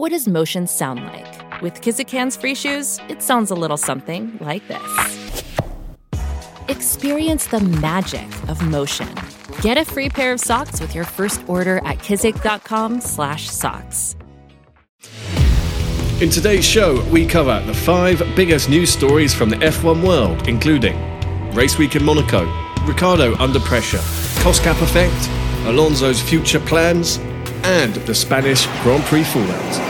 What does motion sound like? With Kizikans free shoes, it sounds a little something like this. Experience the magic of motion. Get a free pair of socks with your first order at kizik.com slash socks. In today's show, we cover the five biggest news stories from the F1 world, including race week in Monaco, Ricciardo under pressure, cost cap effect, Alonso's future plans, and the Spanish Grand Prix fallout.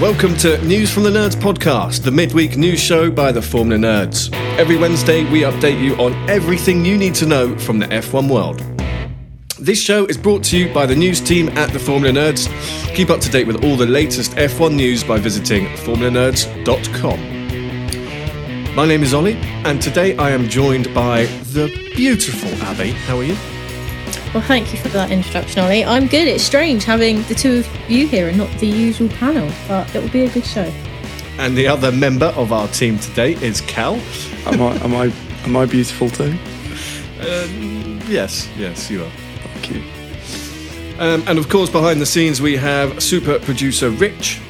Welcome to News from the Nerds podcast, the midweek news show by the Formula Nerds. Every Wednesday, we update you on everything you need to know from the F1 world. This show is brought to you by the news team at the Formula Nerds. Keep up to date with all the latest F1 news by visiting formulanerds.com. My name is Oli, and today I am joined by the beautiful Abby. How are you? Well, thank you for that introduction, Oli. I'm good. It's strange having the two of you here and not the usual panel, but it will be a good show. And the other member of our team today is Cal. Am I am I am I beautiful too? Um, yes, yes, you are. Thank you. Um, and of course, behind the scenes, we have super producer Rich.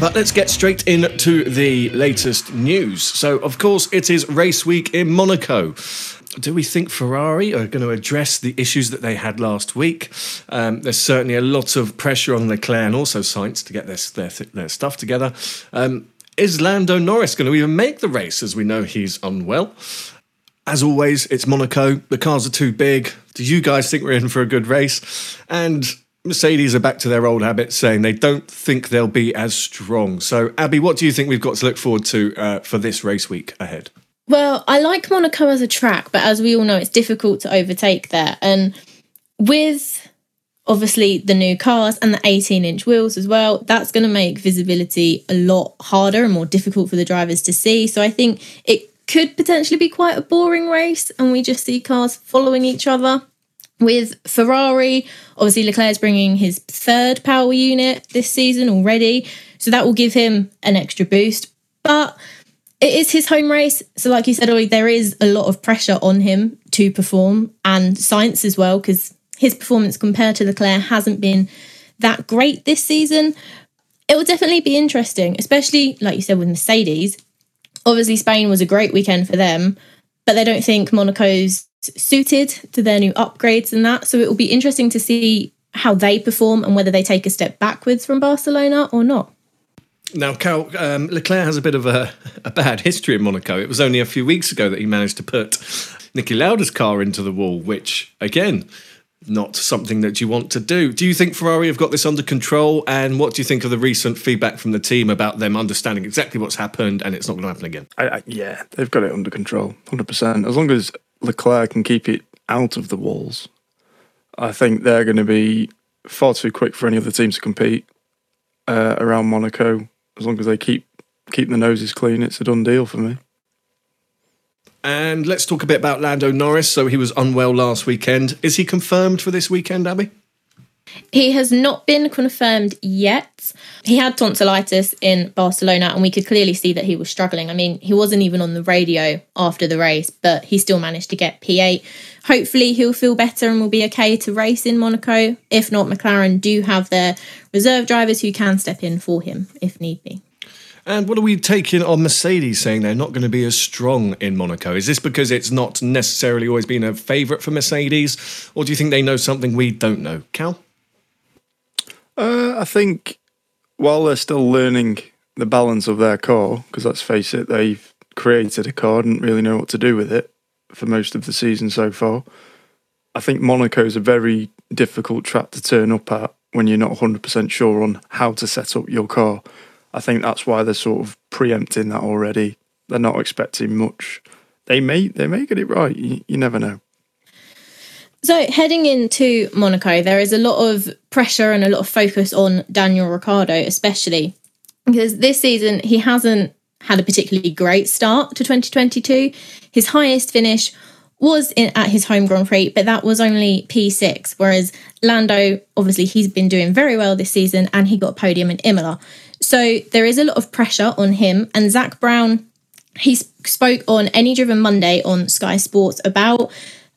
But let's get straight into the latest news. So, of course, it is race week in Monaco. Do we think Ferrari are going to address the issues that they had last week? Um, there's certainly a lot of pressure on Leclerc and also Sainz to get their, their, their stuff together. Um, is Lando Norris going to even make the race as we know he's unwell? As always, it's Monaco. The cars are too big. Do you guys think we're in for a good race? And Mercedes are back to their old habits, saying they don't think they'll be as strong. So, Abby, what do you think we've got to look forward to uh, for this race week ahead? Well, I like Monaco as a track, but as we all know, it's difficult to overtake there. And with obviously the new cars and the 18 inch wheels as well, that's going to make visibility a lot harder and more difficult for the drivers to see. So I think it could potentially be quite a boring race and we just see cars following each other. With Ferrari, obviously Leclerc's bringing his third power unit this season already, so that will give him an extra boost. But it is his home race, so like you said, Oli, there is a lot of pressure on him to perform, and Sainz as well, because his performance compared to Leclerc hasn't been that great this season. It will definitely be interesting, especially like you said with Mercedes. Obviously, Spain was a great weekend for them, but they don't think Monaco's suited to their new upgrades and that. So it will be interesting to see how they perform and whether they take a step backwards from Barcelona or not. Now, Cal, um, Leclerc has a bit of a, a, bad history in Monaco. It was only a few weeks ago that he managed to put Niki Lauda's car into the wall, which, again, not something that you want to do. Do you think Ferrari have got this under control? And what do you think of the recent feedback from the team about them understanding exactly what's happened and it's not going to happen again? I, I, yeah, they've got it under control, 100%. As long as Leclerc can keep it out of the walls, I think they're going to be far too quick for any other team to compete uh, around Monaco. As long as they keep keep the noses clean, it's a done deal for me. And let's talk a bit about Lando Norris. So he was unwell last weekend. Is he confirmed for this weekend, Abby? He has not been confirmed yet. He had tonsillitis in Barcelona, and we could clearly see that he was struggling. I mean, he wasn't even on the radio after the race, but he still managed to get P8. Hopefully, he'll feel better and will be okay to race in Monaco. If not, McLaren do have their reserve drivers who can step in for him if need be. And what are we taking on Mercedes saying they're not going to be as strong in Monaco? Is this because it's not necessarily always been a favourite for Mercedes, or do you think they know something we don't know? Cal? Uh, I think while they're still learning the balance of their car, because let's face it, they've created a car, didn't really know what to do with it for most of the season so far. I think Monaco is a very difficult track to turn up at when you're not 100% sure on how to set up your car. I think that's why they're sort of preempting that already. They're not expecting much. They may they may get it right. You, you never know. So, heading into Monaco, there is a lot of pressure and a lot of focus on Daniel Ricciardo, especially because this season he hasn't had a particularly great start to 2022. His highest finish was in, at his home Grand Prix, but that was only P6. Whereas Lando, obviously, he's been doing very well this season and he got a podium in Imola. So there is a lot of pressure on him. And Zak Brown, he spoke on Any Driven Monday on Sky Sports about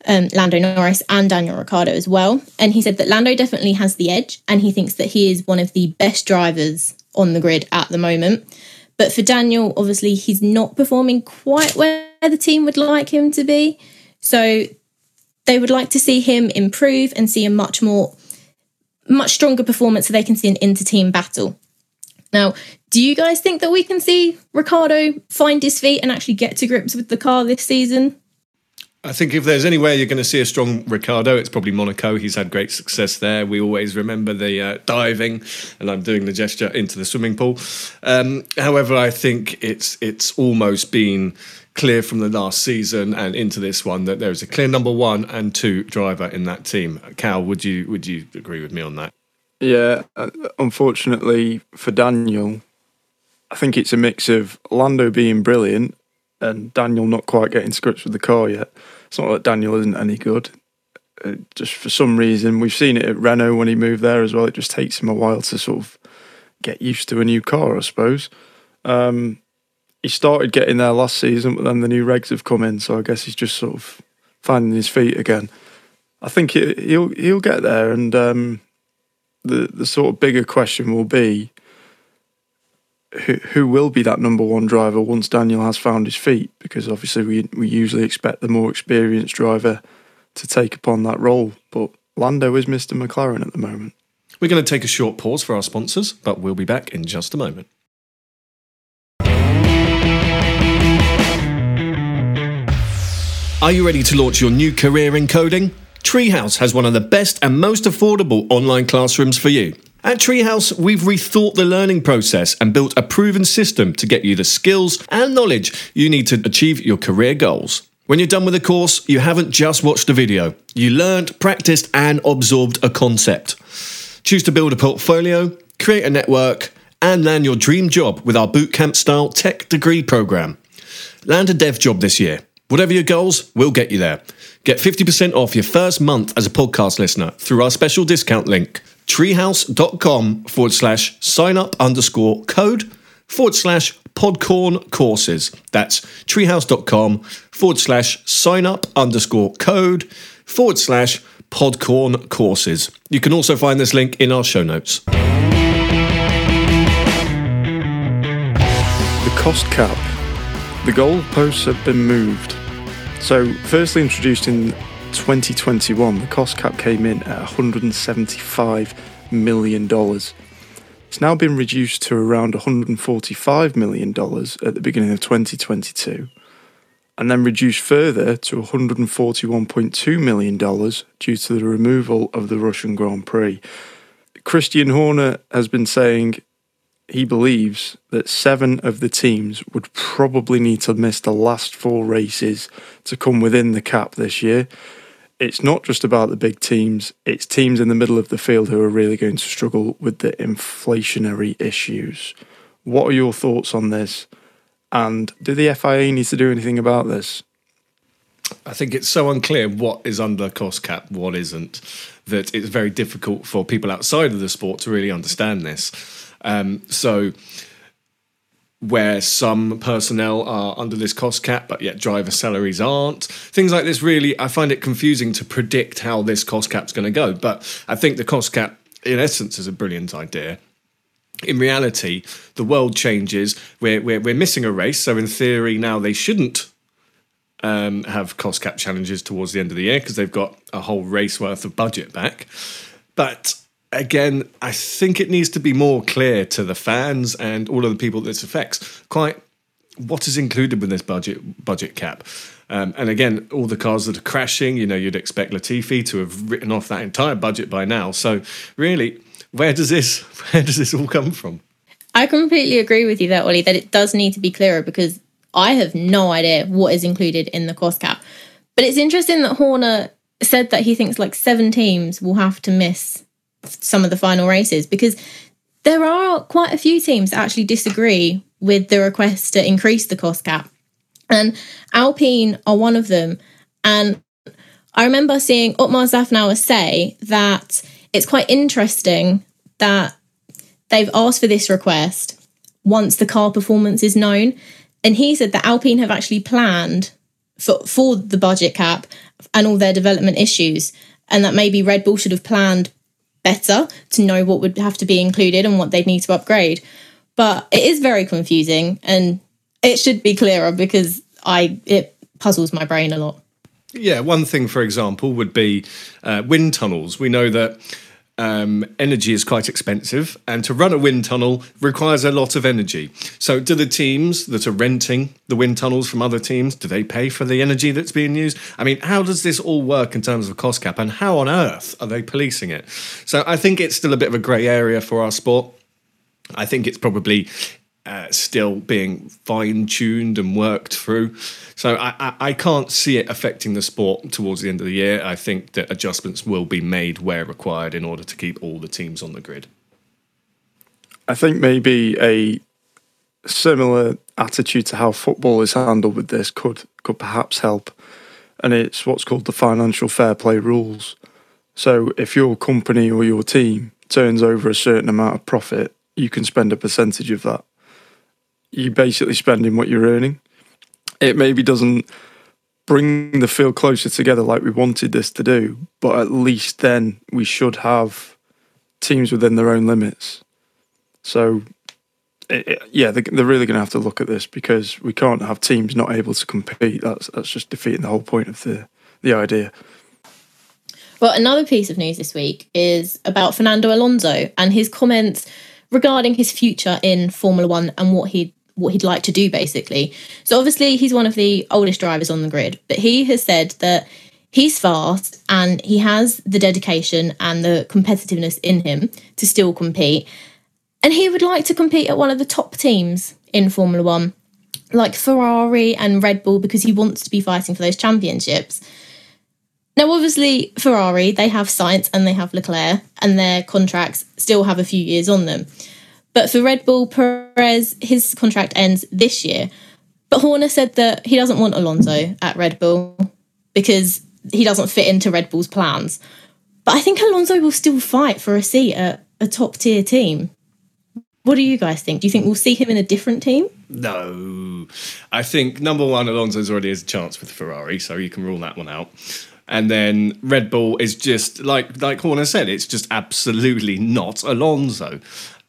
um, Lando Norris and Daniel Ricciardo as well. And he said that Lando definitely has the edge and he thinks that he is one of the best drivers on the grid at the moment. But for Daniel, obviously, he's not performing quite where the team would like him to be. So they would like to see him improve and see a much more, much stronger performance so they can see an inter team battle. Now, do you guys think that we can see Ricciardo find his feet and actually get to grips with the car this season? I think if there's anywhere you're going to see a strong Ricciardo, it's probably Monaco. He's had great success there. We always remember the uh, diving, and I'm doing the gesture into the swimming pool. Um, however, I think it's it's almost been clear from the last season and into this one that there is a clear number one and two driver in that team. Cal, would you would you agree with me on that? Yeah, uh, unfortunately for Daniel, I think it's a mix of Lando being brilliant and Daniel not quite getting grips with the car yet. It's not that Daniel isn't any good. Uh, just for some reason, we've seen it at Renault when he moved there as well. It just takes him a while to sort of get used to a new car, I suppose. Um, he started getting there last season, but then the new regs have come in, so I guess he's just sort of finding his feet again. I think he'll he'll get there, and um, the the sort of bigger question will be who, will be that number one driver once Daniel has found his feet? Because obviously we we usually expect the more experienced driver to take upon that role, but Lando is Mr. McLaren at the moment. We're going to take a short pause for our sponsors, but we'll be back in just a moment. Are you ready to launch your new career in coding? Treehouse has one of the best and most affordable online classrooms for you. At Treehouse, we've rethought the learning process and built a proven system to get you the skills and knowledge you need to achieve your career goals. When you're done with a course, you haven't just watched a video. You learned, practiced, and absorbed a concept. Choose to build a portfolio, create a network, and land your dream job with our bootcamp style tech degree program. Land a dev job this year. Whatever your goals, we'll get you there. Get 50% off your first month as a podcast listener through our special discount link treehouse.com forward slash sign up underscore code forward slash podcorn courses. That's treehouse.com forward slash sign up underscore code forward slash podcorn courses. You can also find this link in our show notes. The cost cap. The goalposts have been moved. So, firstly introduced in 2021, the cost cap came in at $175 million. It's now been reduced to around $145 million at the beginning of 2022, and then reduced further to $141.2 million due to the removal of the Russian Grand Prix. Christian Horner has been saying he believes that seven of the teams would probably need to miss the last four races to come within the cap this year it's not just about the big teams, it's teams in the middle of the field who are really going to struggle with the inflationary issues. What are your thoughts on this? And do the FIA need to do anything about this? I think it's so unclear what is under cost cap, what isn't, that it's very difficult for people outside of the sport to really understand this. Um, so, where some personnel are under this cost cap, but yet driver salaries aren't. Things like this really, I find it confusing to predict how this cost cap's going to go. But I think the cost cap, in essence, is a brilliant idea. In reality, the world changes. We're, we're, we're missing a race. So, in theory, now they shouldn't um, have cost cap challenges towards the end of the year because they've got a whole race worth of budget back. But again, I think it needs to be more clear to the fans and all of the people this affects quite what is included with this budget budget cap. Um, and again, all the cars that are crashing, you know, you'd expect Latifi to have written off that entire budget by now. So really, where does this where does this all come from? I completely agree with you there, Oli, that it does need to be clearer because I have no idea what is included in the cost cap. But it's interesting that Horner said that he thinks like seven teams will have to miss some of the final races because there are quite a few teams that actually disagree with the request to increase the cost cap. And Alpine are one of them. And I remember seeing Otmar Szafnauer say that it's quite interesting that they've asked for this request once the car performance is known. And he said that Alpine have actually planned for, for the budget cap and all their development issues, and that maybe Red Bull should have planned better to know what would have to be included and what they'd need to upgrade. But it is very confusing and it should be clearer because I it puzzles my brain a lot. Yeah, one thing, for example, would be uh, wind tunnels. We know that um, energy is quite expensive, and to run a wind tunnel requires a lot of energy. So, do the teams that are renting the wind tunnels from other teams do they pay for the energy that's being used? I mean, how does this all work in terms of cost cap, and how on earth are they policing it? So, I think it's still a bit of a grey area for our sport. I think it's probably uh, still being fine tuned and worked through. So I, I, I, can't see it affecting the sport towards the end of the year. I think that adjustments will be made where required in order to keep all the teams on the grid. I think maybe a similar attitude to how football is handled with this could could perhaps help. And it's what's called the financial fair play rules. So if your company or your team turns over a certain amount of profit, you can spend a percentage of that you're basically spending what you're earning. It maybe doesn't bring the field closer together like we wanted this to do, but at least then we should have teams within their own limits. So, it, it, yeah, they're, they're really going to have to look at this because we can't have teams not able to compete. That's that's just defeating the whole point of the the idea. Well, another piece of news this week is about Fernando Alonso and his comments regarding his future in Formula One and what he what he'd like to do basically. So obviously he's one of the oldest drivers on the grid, but he has said that he's fast and he has the dedication and the competitiveness in him to still compete. And he would like to compete at one of the top teams in Formula 1, like Ferrari and Red Bull because he wants to be fighting for those championships. Now, obviously, Ferrari, they have Sainz and they have Leclerc, and their contracts still have a few years on them. But for Red Bull, Perez, his contract ends this year. But Horner said that he doesn't want Alonso at Red Bull because he doesn't fit into Red Bull's plans. But I think Alonso will still fight for a seat at a top tier team. What do you guys think? Do you think we'll see him in a different team? No. I think number one, Alonso's already has a chance with Ferrari, so you can rule that one out. And then Red Bull is just like like Horner said, it's just absolutely not Alonso.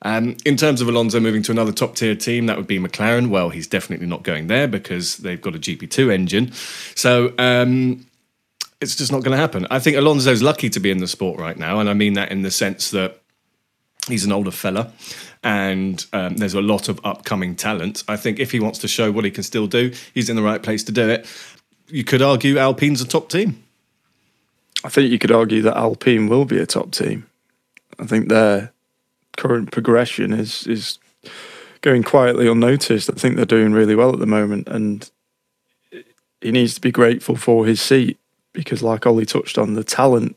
Um, in terms of Alonso moving to another top tier team, that would be McLaren. Well, he's definitely not going there because they've got a GP2 engine. So um, it's just not going to happen. I think Alonso's lucky to be in the sport right now. And I mean that in the sense that he's an older fella and um, there's a lot of upcoming talent. I think if he wants to show what he can still do, he's in the right place to do it. You could argue Alpine's a top team. I think you could argue that Alpine will be a top team. I think they're current progression is is going quietly unnoticed. I think they're doing really well at the moment, and he needs to be grateful for his seat because, like Oli touched on, the talent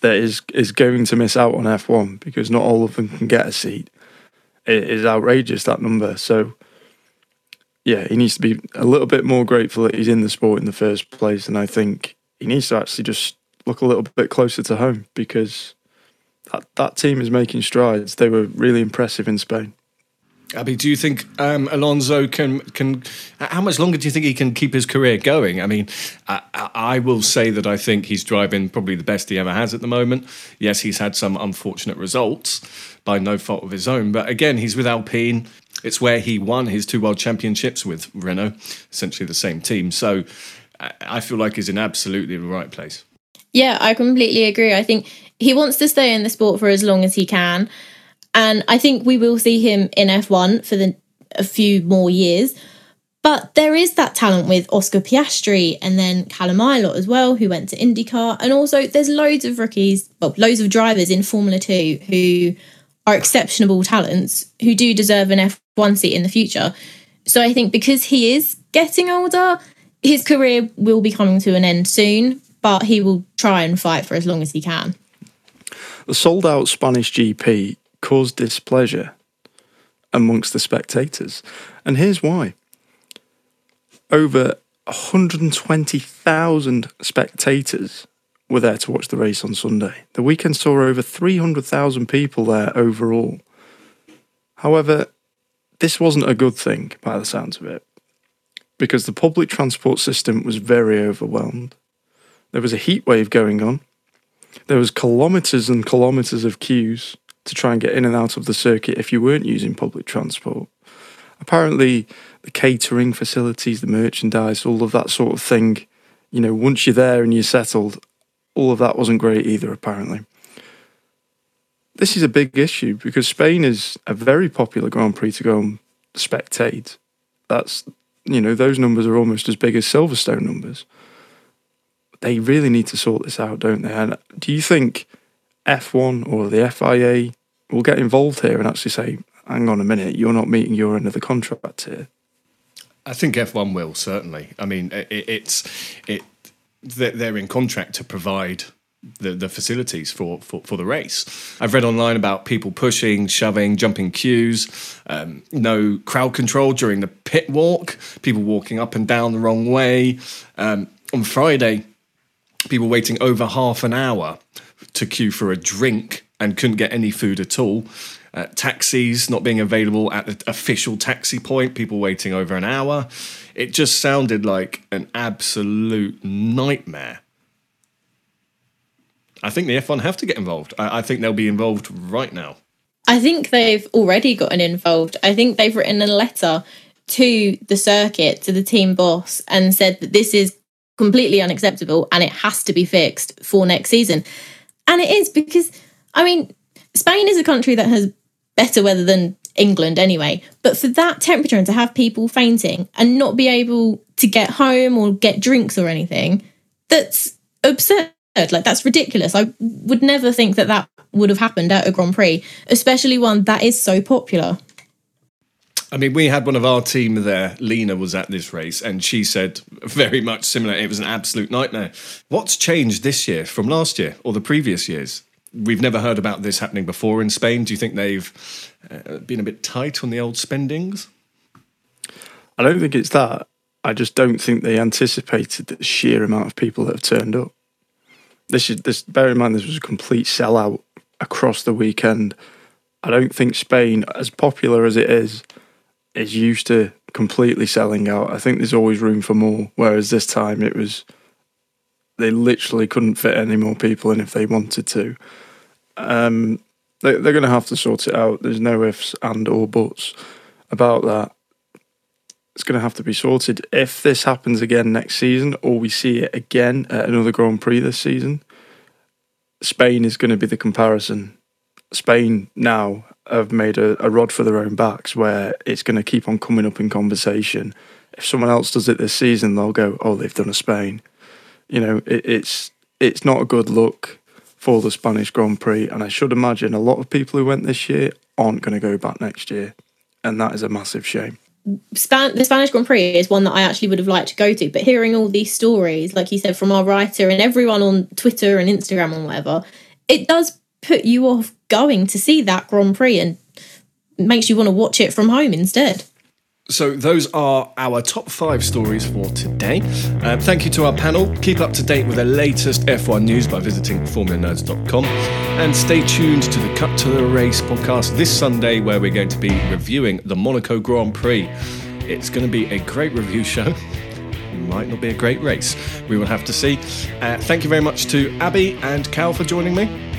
that is is going to miss out on F1 because not all of them can get a seat. It is outrageous that number. So yeah, he needs to be a little bit more grateful that he's in the sport in the first place. And I think he needs to actually just look a little bit closer to home because that, that team is making strides. They were really impressive in Spain. Abby, do you think um, Alonso can can? How much longer do you think he can keep his career going? I mean, I, I, will say that I think he's driving probably the best he ever has at the moment. Yes, he's had some unfortunate results by no fault of his own, but again, he's with Alpine. It's where he won his two world championships with Renault, essentially the same team. So I feel like he's in absolutely the right place. Yeah, I completely agree. I think he wants to stay in the sport for as long as he can. And I think we will see him in F1 for the, a few more years. But there is that talent with Oscar Piastri and then Callum Ilott as well, who went to IndyCar. And also, there's loads of rookies, well, loads of drivers in Formula 2 who are exceptional talents who do deserve an F1 seat in the future. So I think because he is getting older, his career will be coming to an end soon, but he will try and fight for as long as he can. The sold out Spanish GP caused displeasure amongst the spectators. And here's why over 120,000 spectators were there to watch the race on Sunday. The weekend saw over 300,000 people there overall. However, this wasn't a good thing by the sounds of it, because the public transport system was very overwhelmed. There was a heat wave going on. There was kilometres and kilometres of queues to try and get in and out of the circuit if you weren't using public transport. Apparently, the catering facilities, the merchandise, all of that sort of thing, you know, once you're there and you're settled, all of that wasn't great either, apparently. This is a big issue because Spain is a very popular Grand Prix to go and spectate. That's, you know, those numbers are almost as big as Silverstone numbers. They really need to sort this out, don't they? And do you think F1 or the FIA will get involved here and actually say, hang on a minute, you're not meeting your end of the contract here? I think F1 will certainly. I mean, it, it's it they're in contract to provide the, the facilities for, for, for the race. I've read online about people pushing, shoving, jumping queues, um, no crowd control during the pit walk, people walking up and down the wrong way. Um, on Friday, people waiting over half an hour to queue for a drink and couldn't get any food at all. Uh, taxis not being available at the official taxi point, people waiting over an hour. It just sounded like an absolute nightmare. I think the F1 have to get involved. I, I think they'll be involved right now. I think they've already gotten involved. I think they've written a letter to the circuit, to the team boss, and said that this is completely unacceptable and it has to be fixed for next season. And it is because, I mean, Spain is a country that has better weather than England anyway. But for that temperature and to have people fainting and not be able to get home or get drinks or anything, that's absurd. Like, that's ridiculous. I would never think that that would have happened at a Grand Prix, especially one that is so popular. I mean, we had one of our team there. Lena was at this race, and she said very much similar. It was an absolute nightmare. What's changed this year from last year or the previous years? We've never heard about this happening before in Spain. Do you think they've uh, been a bit tight on the old spendings? I don't think it's that. I just don't think they anticipated the sheer amount of people that have turned up. This is this. Bear in mind, this was a complete sellout across the weekend. I don't think Spain, as popular as it is, is used to completely selling out. I think there's always room for more. Whereas this time it was, they literally couldn't fit any more people in if they wanted to. Um, they, they're going to have to sort it out. There's no ifs and or buts about that. It's going to have to be sorted. If this happens again next season, or we see it again at another Grand Prix this season, Spain is going to be the comparison. Spain now have made a, a rod for their own backs where it's going to keep on coming up in conversation. If someone else does it this season, they'll go, "Oh, they've done a Spain." You know, it, it's it's not a good look for the Spanish Grand Prix, and I should imagine a lot of people who went this year aren't going to go back next year, and that is a massive shame. Span- the Spanish Grand Prix is one that I actually would have liked to go to, but hearing all these stories, like you said, from our writer and everyone on Twitter and Instagram and whatever, it does put you off going to see that Grand Prix and makes you want to watch it from home instead. So, those are our top five stories for today. Uh, thank you to our panel. Keep up to date with the latest F1 news by visiting formulanerds.com. And stay tuned to the Cut to the Race podcast this Sunday, where we're going to be reviewing the Monaco Grand Prix. It's going to be a great review show. Might not be a great race. We will have to see. Uh, thank you very much to Abby and Cal for joining me.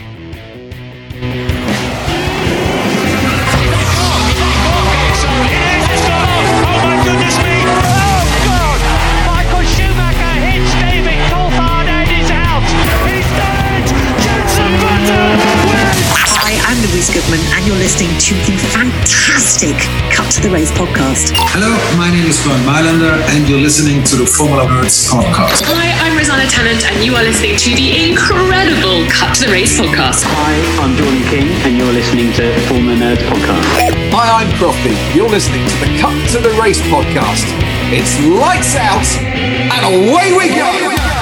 And you're listening to the fantastic Cut to the Race podcast. Hello, my name is Bernd Mayländer, and you're listening to the Formula Nerds podcast. Hi, I'm Rosanna Tennant, and you are listening to the incredible Cut to the Race podcast. Hi, I'm Jordan King, and you're listening to Formula Nerds podcast. Hi, I'm Crofty. You're listening to the Cut to the Race podcast. It's lights out and away we go.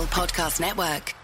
Podcast Network.